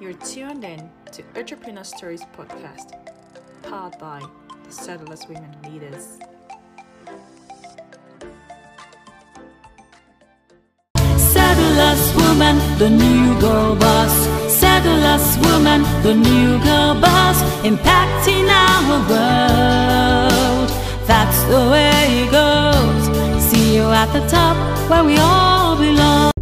You're tuned in to Entrepreneur Stories Podcast, powered by the Settlers Women Leaders. Settlers woman, the new girl boss. Settlers woman, the new girl boss. Impacting our world. That's the way it goes. See you at the top where we all belong.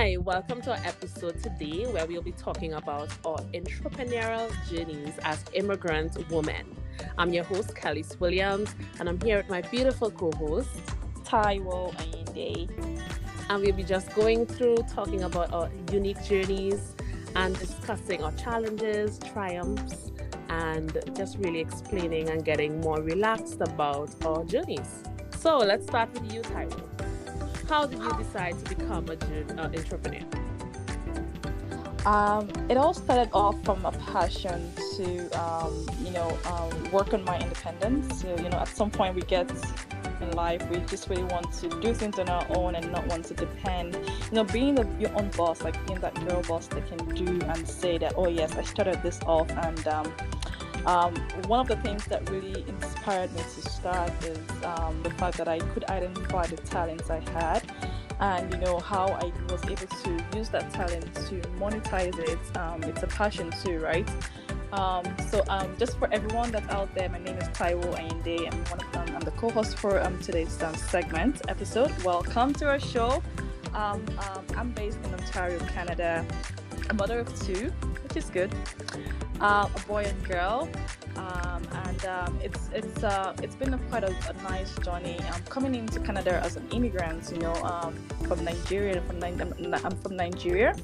Hi, welcome to our episode today where we'll be talking about our entrepreneurial journeys as immigrant women. I'm your host, Kelly Williams, and I'm here with my beautiful co host, Taiwo Ayinde. and we'll be just going through talking about our unique journeys and discussing our challenges, triumphs, and just really explaining and getting more relaxed about our journeys. So let's start with you, Taiwo. How did you decide to become an uh, entrepreneur? Um, it all started off from a passion to, um, you know, um, work on my independence. So, you know, at some point we get in life, we just really want to do things on our own and not want to depend. You know, being the, your own boss, like being that girl boss that can do and say that, oh yes, I started this off. And um, um, one of the things that really inspired me to start is um, the fact that I could identify the talents I had and you know how I was able to use that talent to monetize it. Um, it's a passion too, right? Um, so um, just for everyone that's out there, my name is Taiwo Ayinde. I'm one of them. I'm the co-host for um, today's um, segment episode. Welcome to our show. Um, um, I'm based in Ontario, Canada. A mother of two, which is good. Uh, a boy and girl. Um, and um, it's it's uh, it's been a quite a, a nice journey. Um, coming into Canada as an immigrant, you know, um, from Nigeria. From Ni- I'm I'm from Nigeria,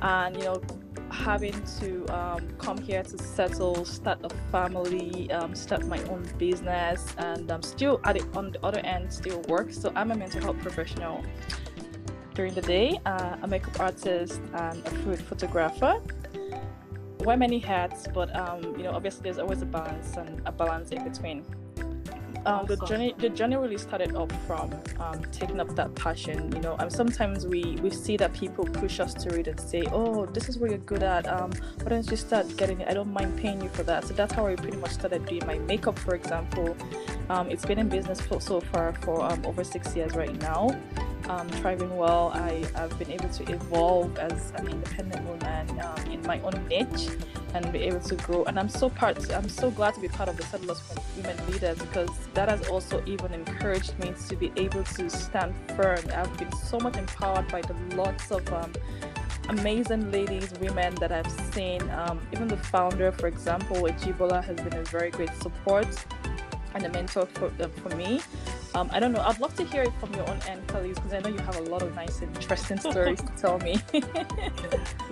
and you know, having to um, come here to settle, start a family, um, start my own business, and um, still at it on the other end still work. So I'm a mental health professional during the day, uh, a makeup artist, and a food photographer wear many hats, but um, you know, obviously there's always a balance and a balance in between. Um, the journey, the journey really started up from um, taking up that passion. You know, and sometimes we we see that people push us to read and say, "Oh, this is what you're good at. Um, why don't you start getting it? I don't mind paying you for that." So that's how I pretty much started doing my makeup, for example. Um, it's been in business for so far for um, over six years right now. Um, thriving well. I have been able to evolve as an independent woman um, in my own niche and be able to grow. And I'm so part. I'm so glad to be part of the Settlers for Women Leaders because that has also even encouraged me to be able to stand firm. I've been so much empowered by the lots of um, amazing ladies, women that I've seen. Um, even the founder, for example, Ejibola, has been a very great support and a mentor for, uh, for me. Um, I don't know. I'd love to hear it from your own end, Kelly, because I know you have a lot of nice, interesting stories to tell me.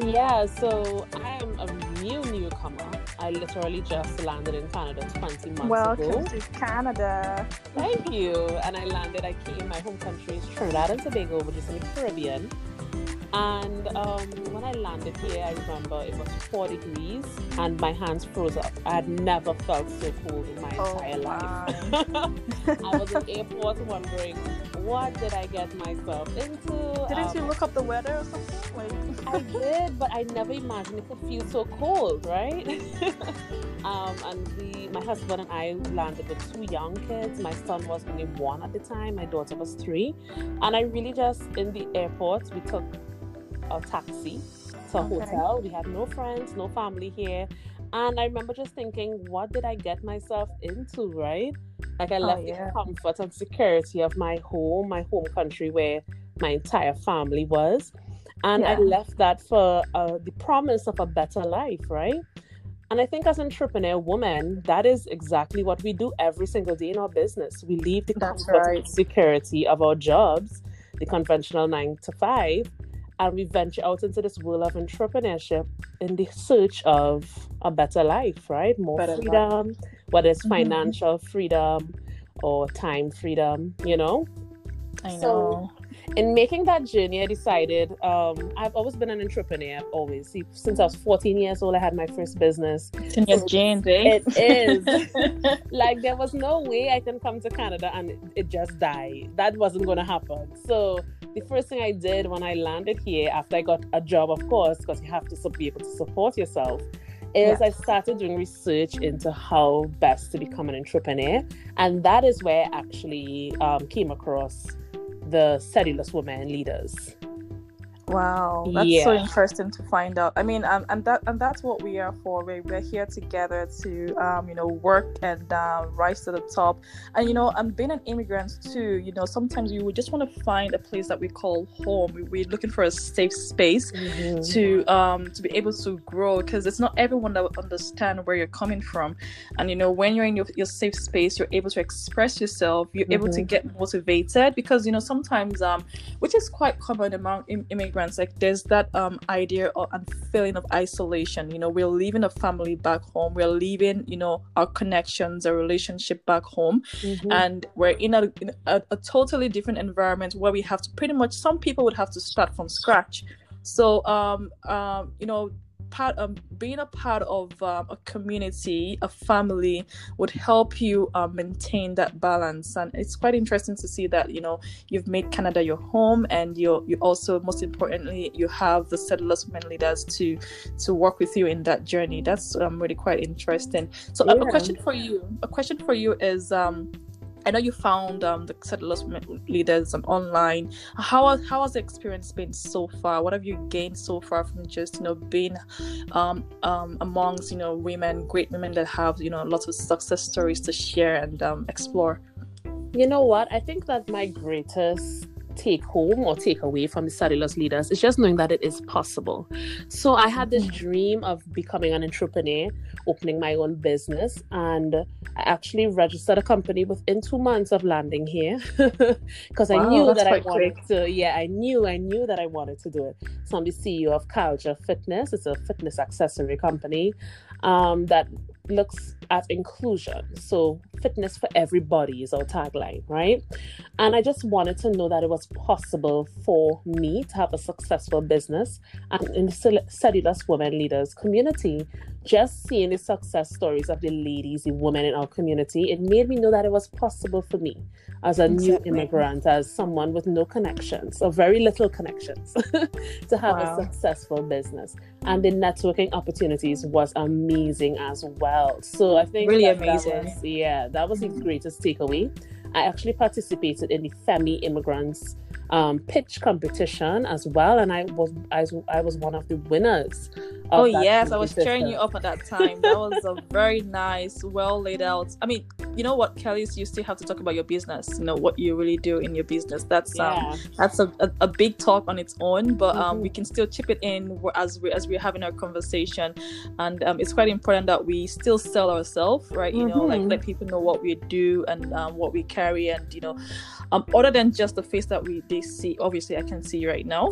Yeah, so I am a new newcomer. I literally just landed in Canada 20 months ago. Welcome to Canada. Thank you. And I landed, I came, in my home country is Trinidad and Tobago, which is in the Caribbean. And um, when I landed here, I remember it was 4 degrees and my hands froze up. I had never felt so cold in my Oh, entire life. I was in airport wondering, what did I get myself into? Didn't Um, you look up the weather or something? Like, I did, but I never imagined it could feel so cold, right? um, and we, my husband and I landed with two young kids. My son was only one at the time. My daughter was three, and I really just in the airport we took a taxi to a Okay. hotel. We had no friends, no family here, and I remember just thinking, what did I get myself into, right? Like I Oh, left yeah. the comfort and security of my home, my home country where my entire family was. And I left that for uh, the promise of a better life, right? And I think as entrepreneur women, that is exactly what we do every single day in our business. We leave the That's comfort right. and security of our jobs, the conventional nine to five, and we venture out into this world of entrepreneurship in the search of a better life, right? More Better life. freedom, whether it's Mhm. financial freedom or time freedom, you know? I So- know. in making that journey, I decided um, I've always been an entrepreneur, always. See, since I was 14 years old, I had my first business. It's in your So genes, eh? It is. like, there was no way I can come to Canada and it just die. That wasn't going to happen. So the first thing I did when I landed here after I got a job, of course, because you have to be able to support yourself, is Yeah. I started doing research into how best to become an entrepreneur, and that is where I actually um, came across the Cellulose Women Leaders. Wow, that's so interesting to find out. I mean, um, and that and that's what we are for. We're, we're here together to, um, you know, work and uh, rise to the top. And you know, and being an immigrant too, you know, sometimes we would just want to find a place that we call home. We- We're looking for a safe space to um to be able to grow because it's not everyone that will understand where you're coming from and you know when you're in your, your safe space you're able to express yourself you're able to Mhm. get motivated because you know sometimes um which is quite common among Im- immigrants like there's that um idea or, and feeling of isolation. You know we're leaving a family back home. We're leaving you know our connections our relationship back home. Mhm. and we're in a, in a, a totally different environment where we have to pretty much some people would have to start from scratch. So um um you know part of being a part of um, a community a family would help you uh, maintain that balance. And it's quite interesting to see that you know you've made canada your home and you you also most importantly you have the settlers women leaders to to work with you in that journey. That's um, really quite interesting. So a- a question for you a question for you is um I know you found um, the settlers leaders online. How has- how has the experience been so far? What have you gained so far from just you know being um, um, amongst you know women, great women that have you know lots of success stories to share and um, explore? You know what? I think that my greatest take home or take away from the Cellulose leaders is just knowing that it is possible. So I had this dream of becoming an entrepreneur, opening my own business, and I actually registered a company within two months of landing here because I Wow, knew that I wanted to. Yeah, I knew, I knew that I wanted to do it. So I'm the CEO of Culture Fitness. It's a fitness accessory company um, that looks at inclusion. So, fitness for everybody is our tagline, right? And I just wanted to know that it was possible for me to have a successful business. And in the Cell- Cellulose Women Leaders community, just seeing the success stories of the ladies, the women in our community, it made me know that it was possible for me as a new immigrant, as someone with no connections or very little connections, to have Wow. a successful business and the networking opportunities was amazing as well. So I think Really that that amazing. was- yeah, that was the greatest takeaway. I actually participated in the Femi Immigrants um, pitch competition as well, and I was I, was- I was one of the winners. of Oh yes, I was cheering you up at that time. That was a very nice, well laid out. I mean, you know what, Kelly, you still have to talk about your business. You know what you really do in your business. That's um, Yeah, that's a, a, a big talk on its own but um, Mhm. we can still chip it in as we as we're having our conversation and um, it's quite important that we still sell ourselves right you know like Mhm. let people know what we do and um, what we carry and you know um, other than just the face that we they see obviously i can see right now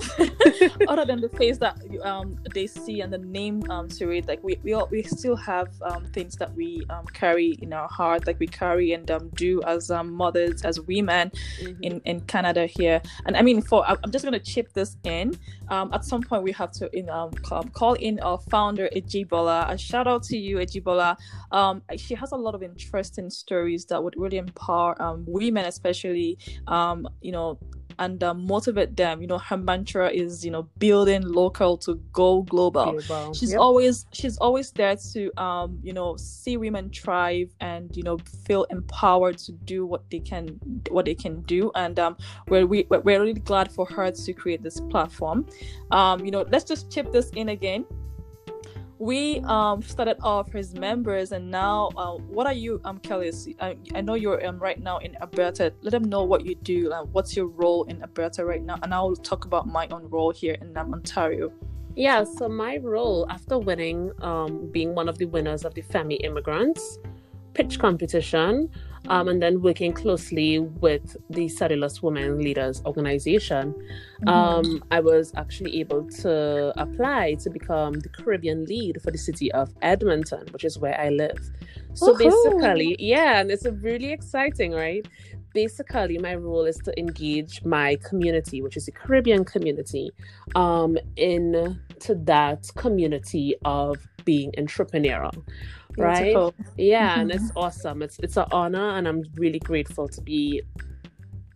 other than the face that um, they see and the name um, to it like we we, all, we still have um, things that we um, carry in our heart like we carry and um, do as um, mothers as women Mhm. in in Canada here. And I mean, for I'm just gonna chip this in. Um, at some point, we have to in um call, call in our founder Ejibola. A shout out to you, Ejibola. Um, she has a lot of interesting stories that would really empower um women, especially um you know. And um, motivate them. You know, her mantra is, you know, building local to go global Global. she's Yep. always she's always there to um you know see women thrive and you know feel empowered to do what they can what they can do and um we're we, we're we're really glad for her to create this platform um you know let's just chip this in again we um started off as members and now uh, what are you um kelly I, I know you're um, right now in alberta. Let them know what you do and what's your role in alberta right now? And i'll talk about my own role here in um, ontario. Yeah, so my role after winning, um, being one of the winners of the Femi Immigrants pitch competition, um, and then working closely with the Cellulose Women Leaders Organization, um, I was actually able to apply to become the Caribbean lead for the city of Edmonton, which is where I live. So Woohoo! basically, yeah, and it's a really exciting, right? Basically, my role is to engage my community, which is the Caribbean community, um, in to that community of being entrepreneurial. Right? Beautiful. Yeah, and Mhm. it's awesome. It's it's an honor, and I'm really grateful to be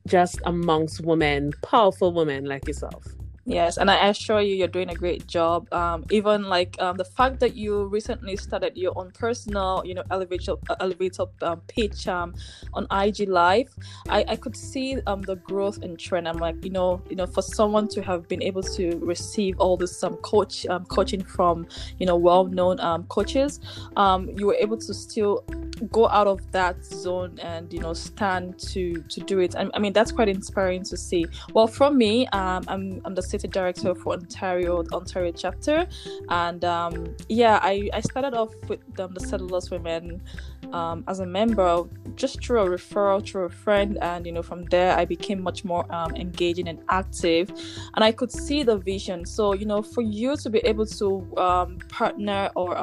just amongst women, powerful women like yourself. Yes, and I assure you, you're doing a great job. Um, even like um, the fact that you recently started your own personal, you know, elevator elevator um, pitch um, on IG Live, I, I could see um, the growth and trend. I'm like, you know, you know, for someone to have been able to receive all this um, coach um, coaching from, you know, well-known um, coaches, um, you were able to still go out of that zone and you know stand to to do it. I, I mean, that's quite inspiring to see. Well, from me, um, I'm I'm the city director for Ontario Ontario chapter, and um, yeah, I, I started off with um, the Settlers Women um, as a member just through a referral through a friend, and you know from there I became much more um, engaging and active, and I could see the vision. So you know for you to be able to um, partner or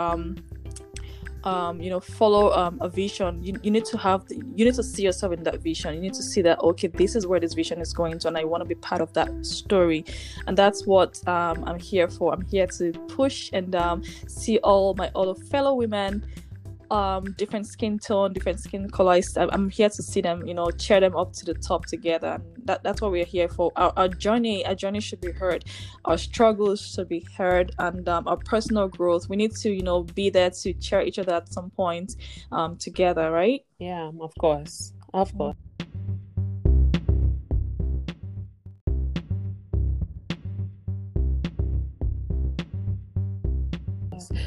um, you know follow um, a vision. You, you need to have the, you need to see yourself in that vision. You need to see that okay this is where this vision is going to and i want to be part of that story. And that's what um, i'm here for. I'm here to push and um, see all my other fellow women um different skin tone different skin colors. I'm here to see them you know cheer them up to the top together. And that, that's what we're here for. Our, our journey our journey should be heard. Our struggles should be heard and um, our personal growth. We need to you know be there to cheer each other at some point um together right? Yeah of course. Of course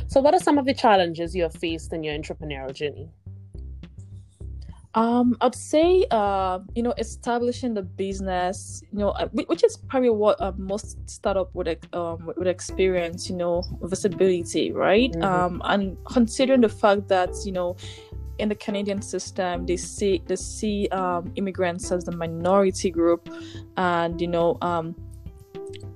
So, what are some of the challenges you have faced in your entrepreneurial journey? Um, I'd say, uh, you know, establishing the business, you know, uh, which is probably what uh, most startup would um would experience, you know, visibility, right? Mm-hmm. Um, and considering the fact that you know, in the Canadian system, they see they see um, immigrants as the minority group, and you know, um,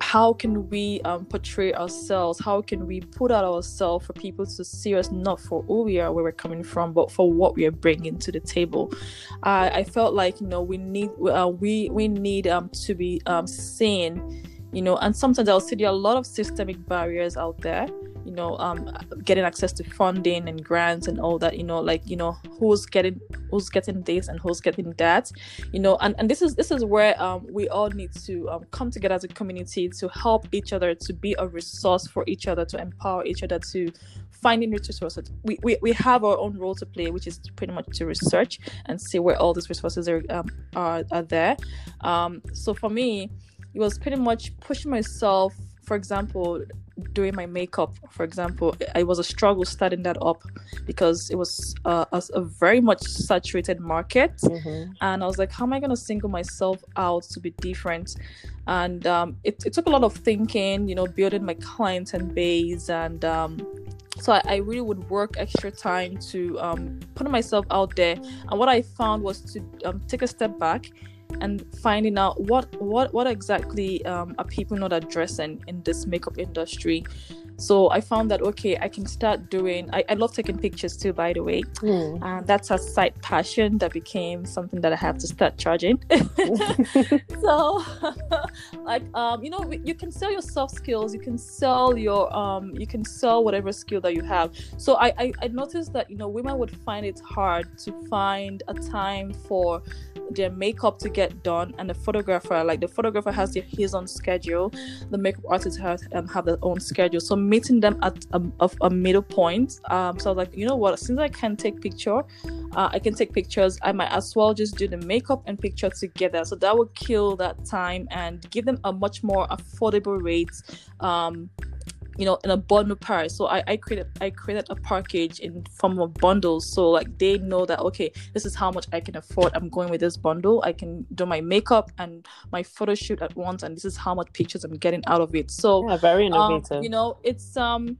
how can we um, portray ourselves? How can we put out ourselves for people to see us not for who we are where we're coming from but for what we are bringing to the table? Uh, i felt like you know we need uh, we we need um, to be um, seen you know and sometimes i'll see there are a lot of systemic barriers out there you know um getting access to funding and grants and all that you know like you know who's getting who's getting this and who's getting that you know and, and this is this is where um we all need to um, come together as a community to help each other to be a resource for each other to empower each other to finding resources. We, we we have our own role to play which is pretty much to research and see where all these resources are um, are, are there. Um so for me it was pretty much pushing myself for example doing my makeup for example it was a struggle starting that up because it was uh, a, a, very much saturated market. Mm-hmm. and i was like how am i going to single myself out to be different? And um, it, it, took a lot of thinking you know building my client and base and um, so I, I, really would work extra time to um, put myself out there. And what i found was to um, take a step back and finding out what what what exactly um, are people not addressing in this makeup industry so I found that okay, I can start doing. I, I love taking pictures too, by the way. Mm. And that's a side passion that became something that I have to start charging. so, like um, you know, you can sell your soft skills. You can sell your um, you can sell whatever skill that you have. So I I, I noticed that you know women would find it hard to find a time for their makeup to get done and the photographer like the photographer has their, his own schedule the makeup artist has um, have their own schedule so meeting them at a, a middle point. Um, so I was like, you know what? Since I can take picture, uh, I can take pictures. I might as well just do the makeup and picture together. So that would kill that time and give them a much more affordable rate. Um, you know in a bundle price so I, I created i created a package in form of bundles. So like they know that okay this is how much i can afford. I'm going with this bundle. I can do my makeup and my photo shoot at once and this is how much pictures i'm getting out of it. So yeah, very um, innovative. um, you know it's um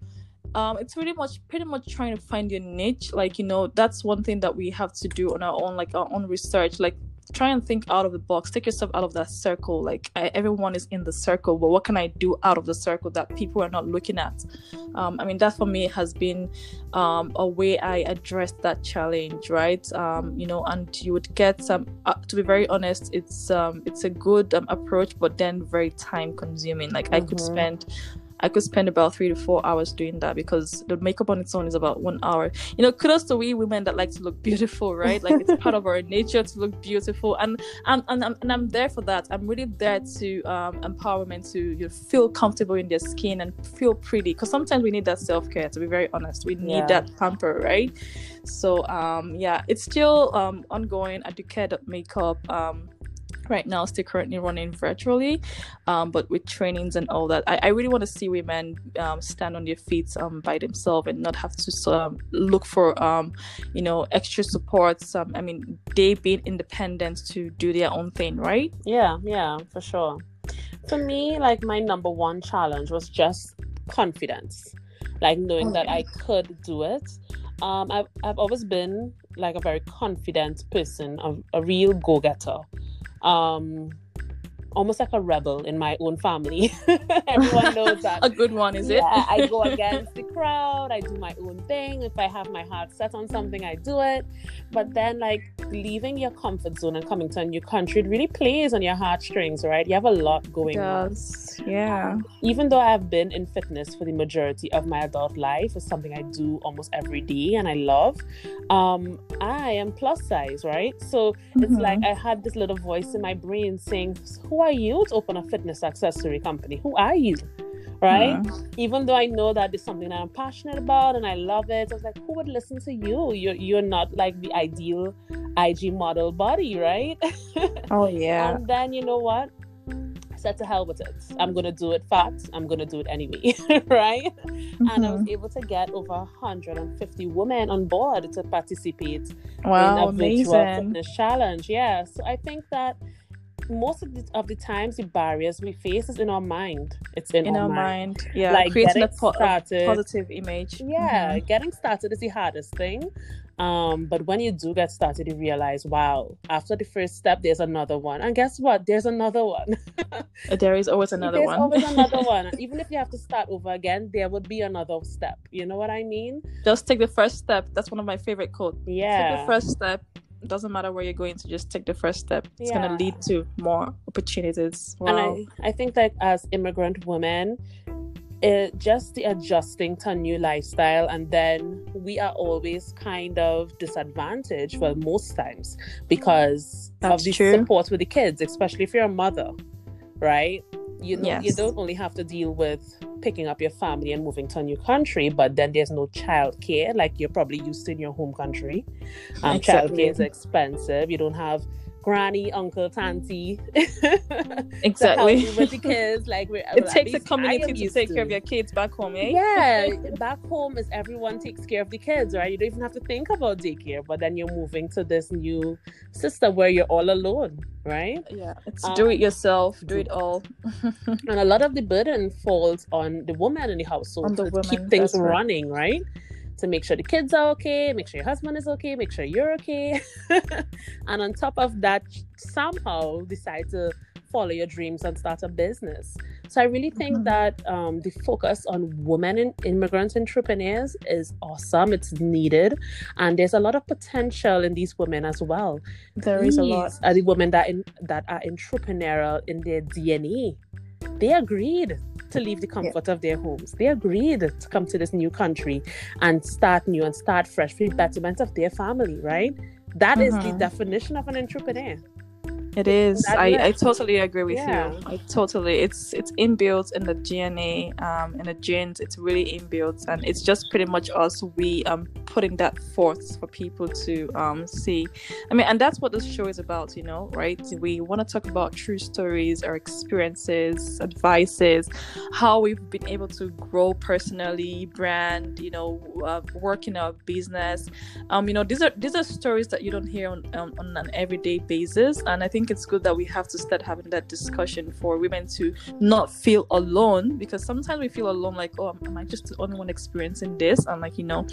um, it's pretty much pretty much trying to find your niche. Like you know that's one thing that we have to do on our own like our own research. Like try and think out of the box take yourself out of that circle like I, everyone is in the circle but what can i do out of the circle that people are not looking at um, i mean that for me has been um, a way i addressed that challenge right um, you know and you would get some uh, to be very honest it's um, it's a good um, approach but then very time consuming like mm-hmm. i could mm-hmm. spend I could spend about three to four hours doing that because the makeup on its own is about one hour. You know, kudos to we women that like to look beautiful, right? Like it's part of our nature to look beautiful, and and and I'm, and I'm there for that. I'm really there to um, empower women to you know, feel comfortable in their skin and feel pretty. Because sometimes we need that self care. To be very honest, we need Yeah. that pamper, right? So um, yeah, it's still um, ongoing. I do care that makeup. Um, right now still currently running virtually um, but with trainings and all that i, I really want to see women um, stand on their feet um, by themselves and not have to um, look for um, you know extra supports um, i mean they being independent to do their own thing right Yeah, yeah, for sure. For me, like my number one challenge was just confidence, like knowing that I could do it. Um, I've I've always been like a very confident person, a, a real go getter. Um, almost like a rebel in my own family. Everyone knows that. a good one is it Yeah, I go against the crowd. I do my own thing. If I have my heart set on something, I do it. But then, like leaving your comfort zone and coming to a new country, it really plays on your heartstrings, right? You have a lot going on. does yeah Even though I've been in fitness for the majority of my adult life, it's something I do almost every day and I love. Um, I am plus size, right? So it's Mhm. like I had this little voice in my brain saying, Who are you to open a fitness accessory company? Who are you? Right? Even though I know that it's something that I'm passionate about and I love it, I was like, who would listen to you? You're you're not like the ideal IG model body, right? oh yeah And then you know what? I said to hell with it. I'm gonna do it fat. I'm gonna do it anyway, right? And I was Mhm. able to get over 150 women on board to participate wow in a virtual fitness challenge. Yeah. So I think that most of the, of the times the barriers we face is in our mind. It's in, in our, our mind. mind yeah Like creating a po- a positive image Yeah, Mhm. getting started is the hardest thing. Um, but when you do get started, you realize, wow, after the first step, there's another one. And guess what? There's another one. there is always another there's one always another one. Even if you have to start over again, there would be another step. You know what I mean? just take the first step that's one of my favorite quotes Yeah. take the first step doesn't matter where you're going to just take the first step it's Yeah. going to lead to more opportunities wow. And I, I think that as immigrant women, it just the adjusting to a new lifestyle and then we are always kind of disadvantaged well most times because of the true. support with the kids especially if you're a mother right you know you don't only have to deal with picking up your family and moving to a new country but then there's no child care like you're probably used to in your home country um, child Exactly. care is expensive you don't have granny uncle tanty exactly to with the kids. Like we're, it takes a community to take care of your kids back home eh Yeah, back home is everyone takes care of the kids, right? You don't even have to think about daycare, but then you're moving to this new system where you're all alone, right? yeah it's Um, do it yourself do it all And a lot of the burden falls on the woman in the household On the to keep things that's right. running, right? To make sure the kids are okay, make sure your husband is okay, make sure you're okay. and on top of that, somehow decide to follow your dreams and start a business. So I really think Mhm. that um, the focus on women and immigrant entrepreneurs is awesome. It's needed, and there's a lot of potential in these women as well. there is a lot These are the women that in, that are entrepreneurial in their DNA. They agreed to leave the comfort of their homes. They agreed to come to this new country and start new and start fresh for the betterment of their family, right? That is the Mhm. definition of an entrepreneur. It is. I, I totally agree with Yeah. you. I totally. It's it's inbuilt in the DNA, um, in the genes. It's really inbuilt, and it's just pretty much us. We um putting that forth for people to um see. I mean, and that's what this show is about. You know, right? We want to talk about true stories, our experiences, advices, how we've been able to grow personally, brand. You know, uh, work in our business. Um, you know, these are these are stories that you don't hear on um, on an everyday basis, and I think it's good that we have to start having that discussion for women to not feel alone because sometimes we feel alone, like, oh, am I just the only one experiencing this? And like, you know,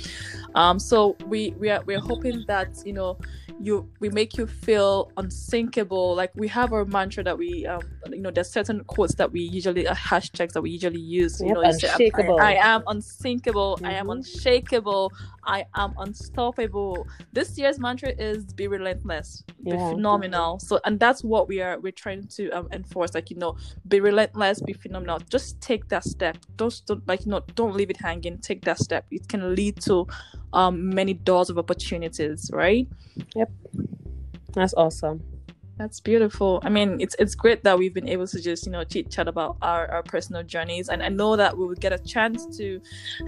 um, so we we are we're hoping that you know you we make you feel unsinkable. Like we have our mantra that we um you know there's certain quotes that we usually uh, hashtags that we usually use. You Yep, know, you say. I, I am unsinkable. I am Mhm. unshakable. I am unstoppable. This year's mantra is be relentless, be Yeah. phenomenal. So, and that's what we are we're trying to um, enforce like you know be relentless be phenomenal just take that step don't, don't like you know don't leave it hanging take that step it can lead to um many doors of opportunities right Yep. That's awesome. That's beautiful. I mean, it's it's great that we've been able to just you know chit chat about our, our personal journeys, and I know that we will get a chance to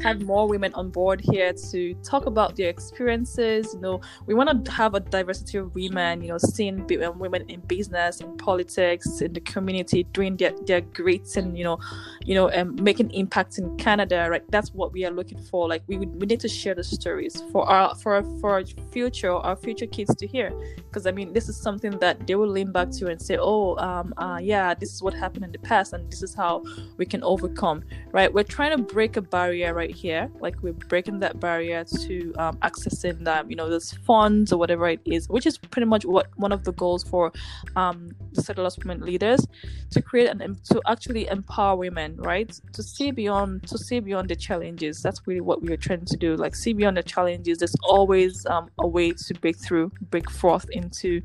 have more women on board here to talk about their experiences. You know, we want to have a diversity of women. You know, seeing um, women in business, in politics, in the community, doing their their great and you know, you know, um, making impact in Canada. Right, that's what we are looking for. Like we we need to share the stories for our for our, for our future our future kids to hear because I mean, this is something that they will lean back to you and say, "Oh, um, uh, yeah, this is what happened in the past, and this is how we can overcome." Right? We're trying to break a barrier right here, like we're breaking that barrier to um, accessing that, you know, those funds or whatever it is, which is pretty much what one of the goals for um, the settlers women leaders to create and to actually empower women, right? To see beyond, to see beyond the challenges. That's really what we are trying to do. Like see beyond the challenges. There's always um, a way to break through, break forth into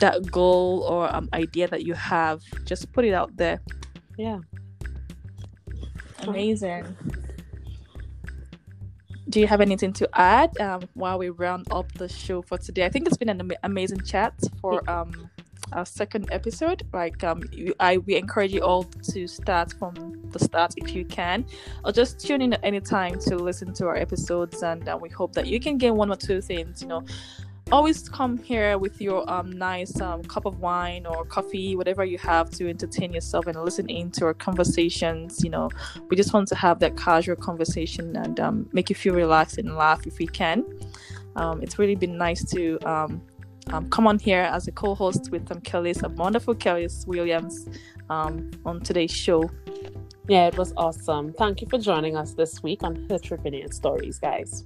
that goal or um, idea that you have. Just put it out there. Yeah. Amazing. Do you have anything to add um, while we round up the show for today? I think it's been an ama- amazing chat for um, our second episode. Like, um, you, I we encourage you all to start from the start if you can, or just tune in at any time to listen to our episodes. And uh, we hope that you can gain one or two things. You know, always come here with your um, nice um, cup of wine or coffee, whatever you have to entertain yourself and listen into our conversations. You know, we just want to have that casual conversation and um, make you feel relaxed and laugh if we can. Um, it's really been nice to um, um, come on here as a co-host with um, Kelly, some wonderful Kelly Williams on today's show. Yeah, it was awesome. Thank you for joining us this week on Entrepreneur Stories, guys.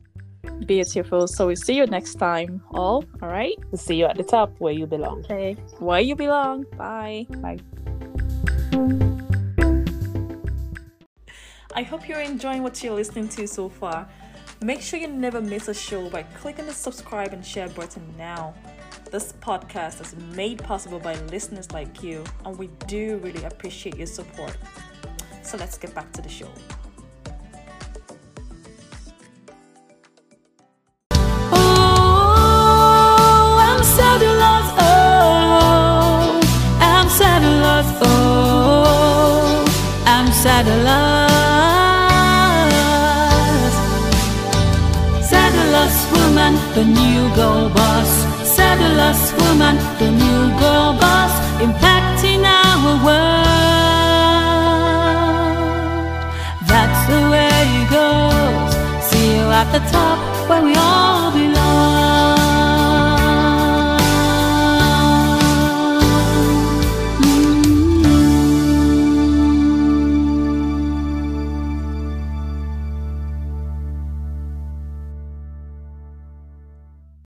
Beautiful. So we see you next time. All all right. We'll see you at the top where you belong. Okay. Where you belong. Bye. Bye. I hope you're enjoying what you're listening to so far. Make sure you never miss a show by clicking the subscribe and share button now. This podcast is made possible by listeners like you, and we do really appreciate your support. So let's get back to the show. The new girl boss. Lose woman, the new girl boss, impacting our world. That's the way it goes. See you at the top where we all